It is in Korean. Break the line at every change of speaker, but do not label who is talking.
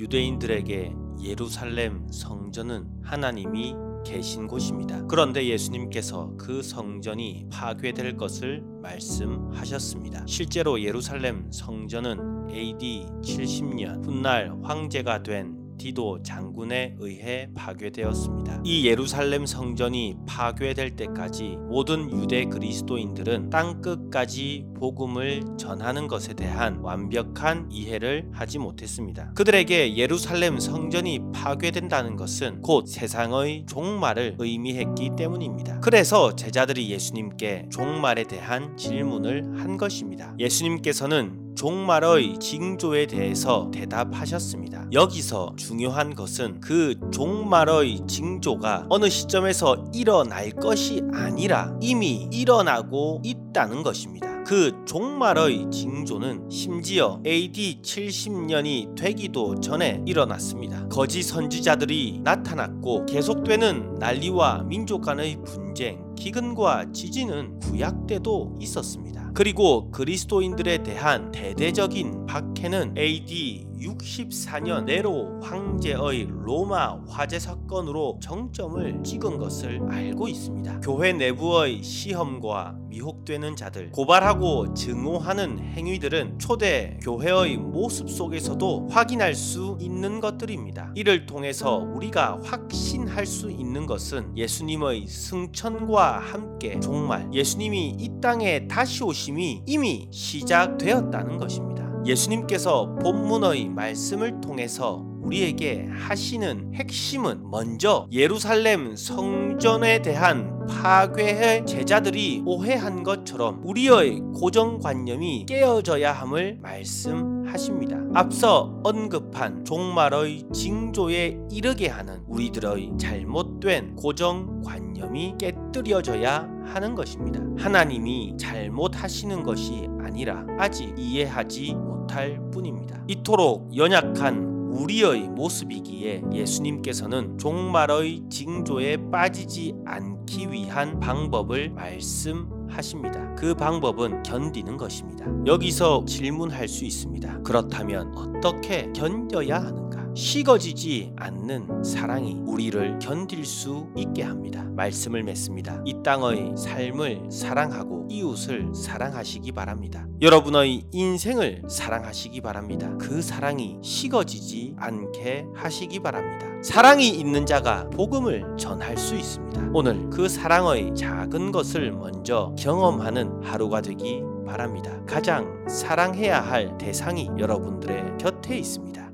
유대인들에게 예루살렘 성전은 하나님이 계신 곳입니다. 그런데 예수님께서 그 성전이 파괴될 것을 말씀하셨습니다. 실제로 예루살렘 성전은 AD 70년 훗날 황제가 된 디도 장군에 의해 파괴되었습니다. 이 예루살렘 성전이 파괴될 때까지 모든 유대 그리스도인들은 땅 끝까지 복음을 전하는 것에 대한 완벽한 이해를 하지 못했습니다. 그들에게 예루살렘 성전이 파괴된다는 것은 곧 세상의 종말을 의미했기 때문입니다. 그래서 제자들이 예수님께 종말에 대한 질문을 한 것입니다. 예수님께서는 종말의 징조에 대해서 대답하셨습니다. 여기서 중요한 것은 그 종말의 징조가 어느 시점에서 일어날 것이 아니라 이미 일어나고 있다는 것입니다. 그 종말의 징조는 심지어 AD 70년이 되기도 전에 일어났습니다. 거짓 선지자들이 나타났고 계속되는 난리와 민족 간의 분쟁, 기근과 지진은 구약 때도 있었습니다. 그리고 그리스도인들에 대한 대대적인 박 해는 AD 64년 네로 황제의 로마 화재 사건으로 정점을 찍은 것을 알고 있습니다. 교회 내부의 시험과 미혹되는 자들, 고발하고 증오하는 행위들은 초대 교회의 모습 속에서도 확인할 수 있는 것들입니다. 이를 통해서 우리가 확신할 수 있는 것은 예수님의 승천과 함께 종말, 예수님이 이 땅에 다시 오심이 이미 시작되었다는 것입니다. 예수님께서 본문의 말씀을 통해서 우리에게 하시는 핵심은 먼저 예루살렘 성전에 대한 파괴의 제자들이 오해한 것처럼 우리의 고정관념이 깨어져야 함을 말씀하십니다. 앞서 언급한 종말의 징조에 이르게 하는 우리들의 잘못된 고정관념이 깨뜨려져야 하는 것입니다. 하나님이 잘못하시는 것이 아니라 아직 이해하지 못할 뿐입니다. 이토록 연약한 우리의 모습이기에 예수님께서는 종말의 징조에 빠지지 않기 위한 방법을 말씀하십니다. 그 방법은 견디는 것입니다. 여기서 질문할 수 있습니다. 그렇다면 어떻게 견뎌야 하는가? 식어지지 않는 사랑이 우리를 견딜 수 있게 합니다. 말씀을 맺습니다. 이 땅의 삶을 사랑하고 이웃을 사랑하시기 바랍니다. 여러분의 인생을 사랑하시기 바랍니다. 그 사랑이 식어지지 않게 하시기 바랍니다. 사랑이 있는 자가 복음을 전할 수 있습니다. 오늘 그 사랑의 작은 것을 먼저 경험하는 하루가 되기 바랍니다. 가장 사랑해야 할 대상이 여러분들의 곁에 있습니다.